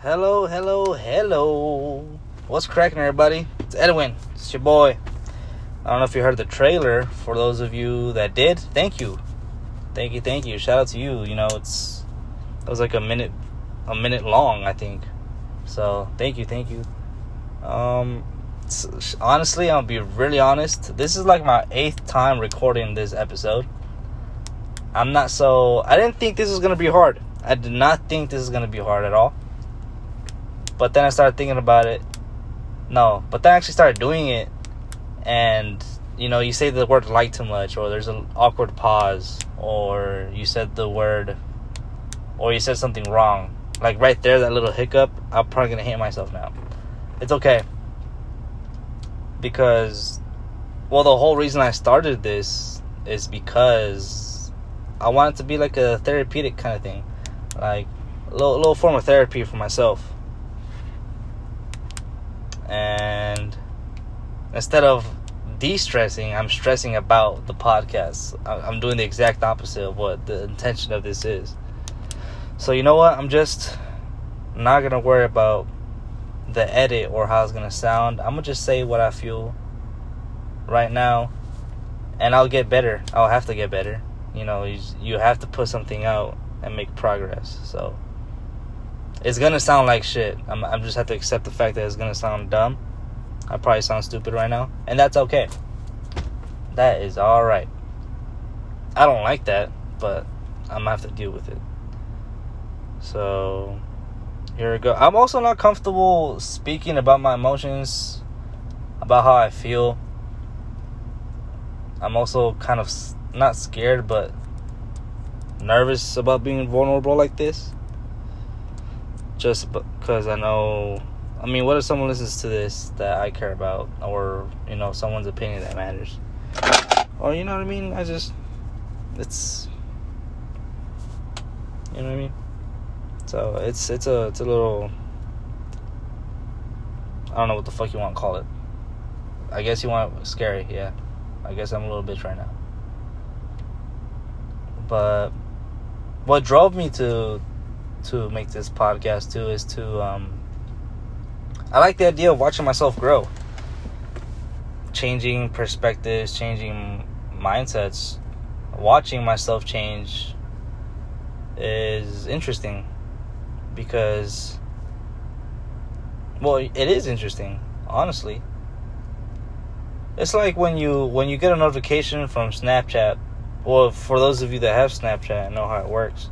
Hello, hello, hello. What's cracking, everybody? It's Edwin. It's your boy. I don't know if you heard the trailer. For those of you that did, thank you, thank you, thank you. Shout out to you. You know, it's it was like a minute, a minute long, I think. So thank you, thank you. Um, honestly, I'll be really honest. This is like my eighth time recording this episode. I'm not so. I didn't think this was gonna be hard. I did not think this is gonna be hard at all. But then I started thinking about it. No, but then I actually started doing it, and you know, you say the word like too much, or there's an awkward pause, or you said the word, or you said something wrong. Like right there, that little hiccup, I'm probably gonna hate myself now. It's okay. Because, well, the whole reason I started this is because I want it to be like a therapeutic kind of thing. Like, a little, little form of therapy for myself. And instead of de-stressing i'm stressing about the podcast. I'm doing the exact opposite of what the intention of this is. So you know what? I'm just not gonna worry about the edit or how it's gonna sound. I'm gonna just say what i feel right now and i'll get better. I'll have to get better. You know you, you have to put something out and make progress. So it's gonna sound like shit I'm, I'm just have to accept the fact that it's gonna sound dumb I probably sound stupid right now, and that's okay. That is all right. I don't like that, but I'm gonna have to deal with it. So here we go. I'm also not comfortable speaking about my emotions, about how I feel. I'm also kind of not scared, but nervous about being vulnerable like this. Just because I know I mean, what if someone listens to this that I care about, or you know, someone's opinion that matters, or you know what I mean? I just, it's, you know what I mean. So it's it's a it's a little. I don't know what the fuck you want to call it. I guess you want scary, yeah. I guess I'm a little bitch right now. But what drove me to to make this podcast too is to um I like the idea of watching myself grow, changing perspectives, changing mindsets, watching myself change is interesting because well it is interesting honestly. It's like when you when you get a notification from snapchat well for those of you that have snapchat know how it works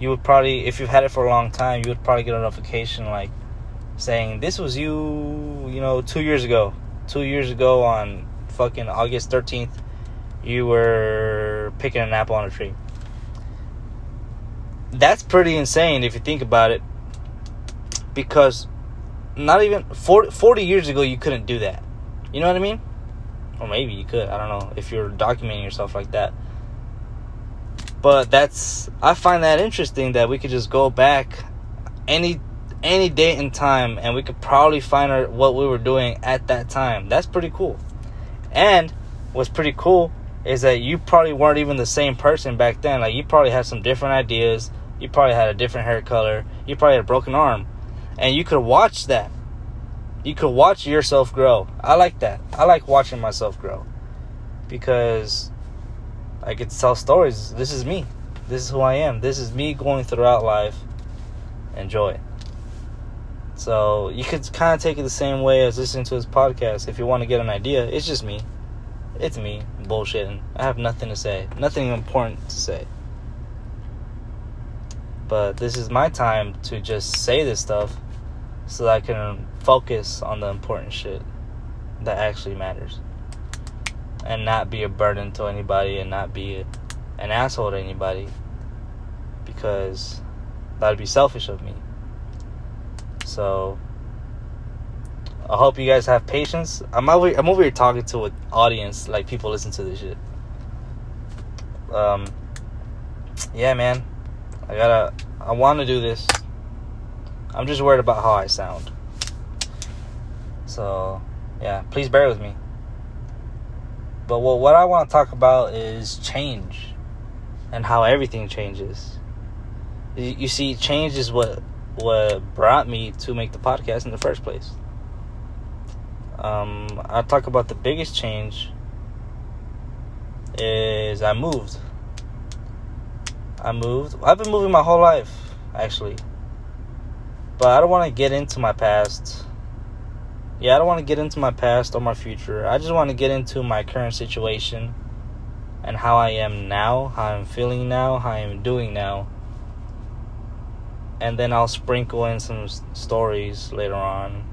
you would probably if you've had it for a long time you would probably get a notification like saying this was you, you know, two years ago. Two years ago on fucking August 13th, you were picking an apple on a tree. That's pretty insane if you think about it. Because not even 40, 40 years ago, you couldn't do that. You know what I mean? Or maybe you could. I don't know. If you're documenting yourself like that. But that's. I find that interesting that we could just go back any any date and time and we could probably find our, what we were doing at that time. That's pretty cool. And what's pretty cool is that you probably weren't even the same person back then. Like you probably had some different ideas. You probably had a different hair color. You probably had a broken arm. And you could watch that. You could watch yourself grow. I like that. I like watching myself grow. Because I get to tell stories. This is me. This is who I am. This is me going throughout life. Enjoy. So you could kind of take it the same way as listening to his podcast if you want to get an idea. It's just me. It's me bullshitting. I have nothing to say, nothing important to say. But this is my time to just say this stuff so that I can focus on the important shit that actually matters. And not be a burden to anybody and not be an asshole to anybody because that would be selfish of me. So I hope you guys have patience. I'm over I'm over here talking to an audience, like people listen to this shit. Um yeah man. I gotta I wanna do this. I'm just worried about how I sound. So yeah, please bear with me. But what what I want to talk about is change and how everything changes. You, you see, change is what what brought me to make the podcast in the first place. Um, I'll talk about the biggest change is I moved. I moved. I've been moving my whole life, actually. But I don't want to get into my past. Yeah, I don't want to get into my past or my future. I just want to get into my current situation and how I am now, how I'm feeling now, how I'm doing now. And then I'll sprinkle in some stories later on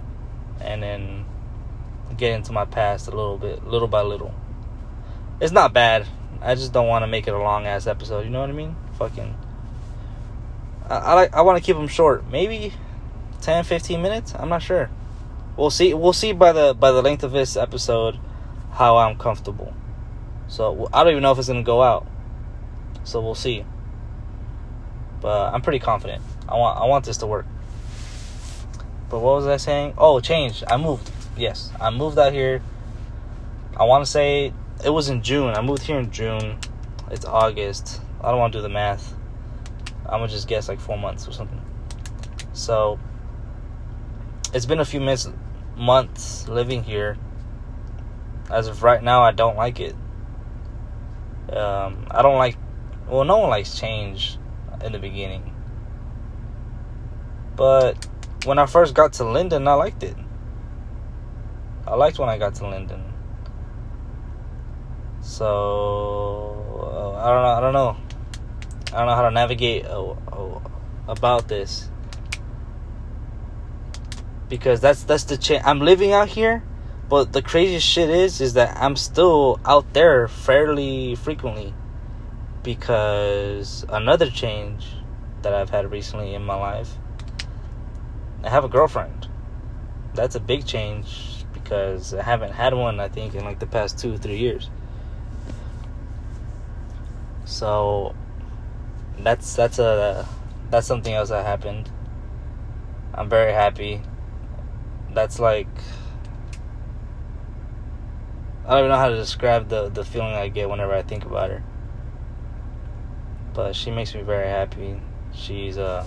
and then get into my past a little bit, little by little. It's not bad. I just don't want to make it a long ass episode. You know what I mean? Fucking. I I, I want to keep them short. Maybe 10, 15 minutes. I'm not sure. We'll see. We'll see by the by the length of this episode how I'm comfortable. So I don't even know if it's gonna go out. So we'll see. But I'm pretty confident. I want I want this to work. But what was I saying? Oh, change. I moved. Yes, I moved out here. I want to say it was in June. I moved here in June. It's August. I don't want to do the math. I'm gonna just guess like four months or something. So it's been a few minutes, months living here. As of right now, I don't like it. Um, I don't like. Well, no one likes change in the beginning. But when I first got to Linden, I liked it. I liked when I got to Linden. So uh, I don't know. I don't know. I don't know how to navigate uh, uh, about this because that's that's the change. I'm living out here, but the craziest shit is is that I'm still out there fairly frequently because another change that I've had recently in my life. I have a girlfriend. That's a big change because I haven't had one I think in like the past 2 or 3 years. So that's that's a that's something else that happened. I'm very happy. That's like I don't even know how to describe the the feeling I get whenever I think about her. But she makes me very happy. She's uh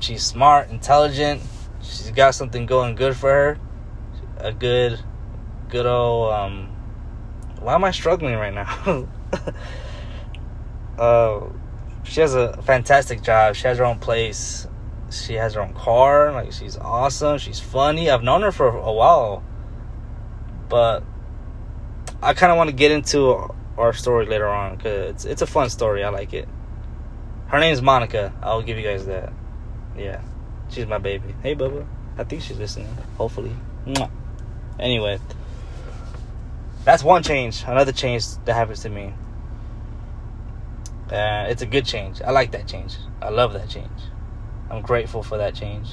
she's smart, intelligent. She's got something going good for her. A good good old um why am I struggling right now? uh, she has a fantastic job. She has her own place. She has her own car. Like she's awesome. She's funny. I've known her for a while, but I kind of want to get into our story later on because it's it's a fun story. I like it. Her name is Monica. I'll give you guys that. Yeah, she's my baby. Hey, Bubba. I think she's listening. Hopefully. Mwah. Anyway, that's one change. Another change that happens to me. Uh, it's a good change. I like that change. I love that change. I'm grateful for that change.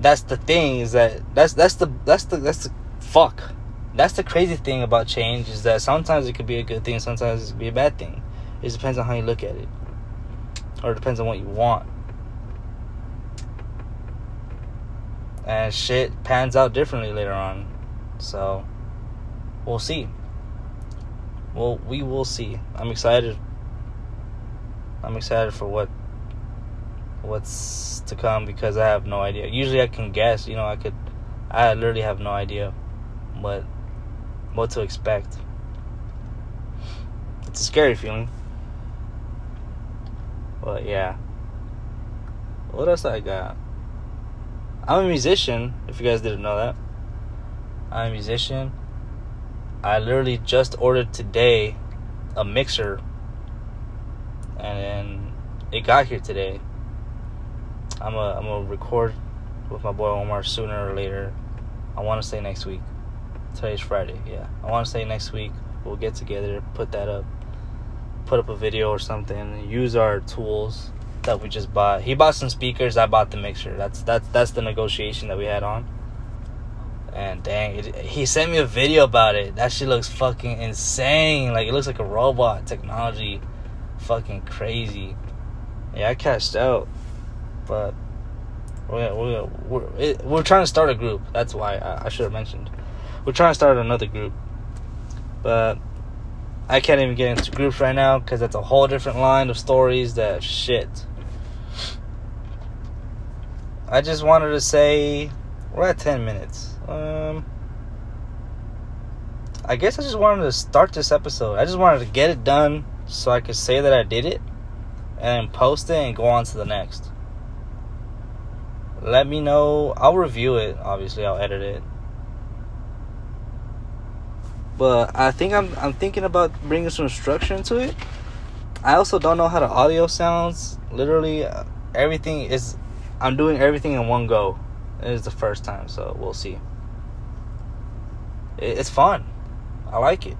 That's the thing is that that's that's the that's the that's the fuck. That's the crazy thing about change is that sometimes it could be a good thing, sometimes it could be a bad thing. It depends on how you look at it, or it depends on what you want. And shit pans out differently later on, so we'll see. Well, we will see. I'm excited I'm excited for what what's to come because I have no idea. Usually I can guess, you know, I could I literally have no idea what what to expect. It's a scary feeling. But yeah. What else I got? I'm a musician, if you guys didn't know that. I'm a musician. I literally just ordered today a mixer and then it got here today. I'm a I'm gonna record with my boy Omar sooner or later. I want to say next week. Today's Friday, yeah. I want to say next week we'll get together, put that up, put up a video or something. Use our tools that we just bought. He bought some speakers. I bought the mixer. That's that that's the negotiation that we had on. And dang, it, he sent me a video about it. That shit looks fucking insane. Like it looks like a robot technology fucking crazy. Yeah, I cashed out, but we're we're we're, we're trying to start a group. That's why I, I should have mentioned. We're trying to start another group, but I can't even get into groups right now because that's a whole different line of stories. That shit. I just wanted to say we're at 10 minutes. Um, I guess I just wanted to start this episode. I just wanted to get it done so I could say that I did it and post it and go on to the next. Let me know. I'll review it. Obviously, I'll edit it. But I think I'm I'm thinking about bringing some structure into it. I also don't know how the audio sounds. Literally, uh, everything is. I'm doing everything in one go. It is the first time, so we'll see. It's fun. I like it.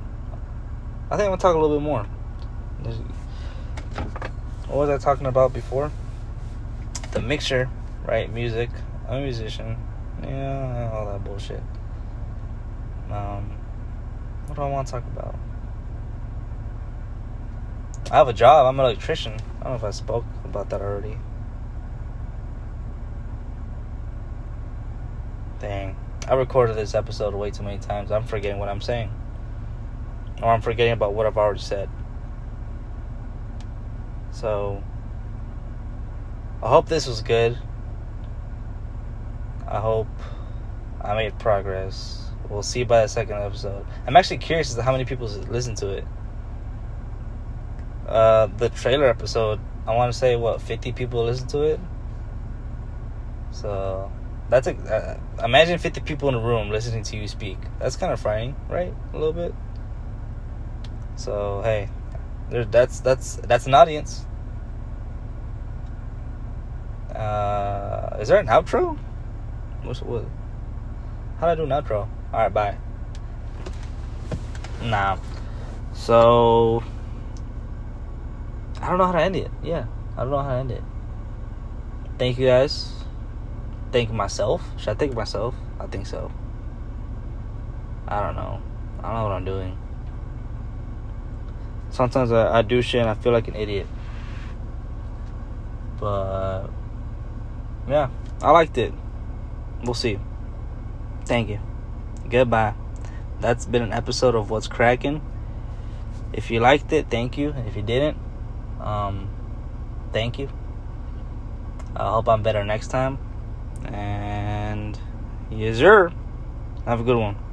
I think I'm gonna talk a little bit more. What was I talking about before? The mixer, right? Music. I'm a musician. Yeah, all that bullshit. Um, what do I want to talk about? I have a job. I'm an electrician. I don't know if I spoke about that already. Dang. I recorded this episode way too many times. I'm forgetting what I'm saying. Or I'm forgetting about what I've already said. So, I hope this was good. I hope I made progress. We'll see by the second episode. I'm actually curious as to how many people listen to it. Uh, the trailer episode, I want to say what 50 people listen to it. So that's a uh, imagine 50 people in a room listening to you speak. That's kind of frightening, right? A little bit. So hey, there, that's that's that's an audience. Uh, is there an outro? What's what? How do I do an outro? All right, bye. Nah. So I don't know how to end it. Yeah, I don't know how to end it. Thank you guys. Thank myself. Should I thank myself? I think so. I don't know. I don't know what I'm doing. Sometimes I, I do shit and I feel like an idiot. But yeah, I liked it. We'll see. Thank you. Goodbye. That's been an episode of What's Cracking. If you liked it, thank you. If you didn't, um, thank you. I hope I'm better next time. And yes, sir. Have a good one.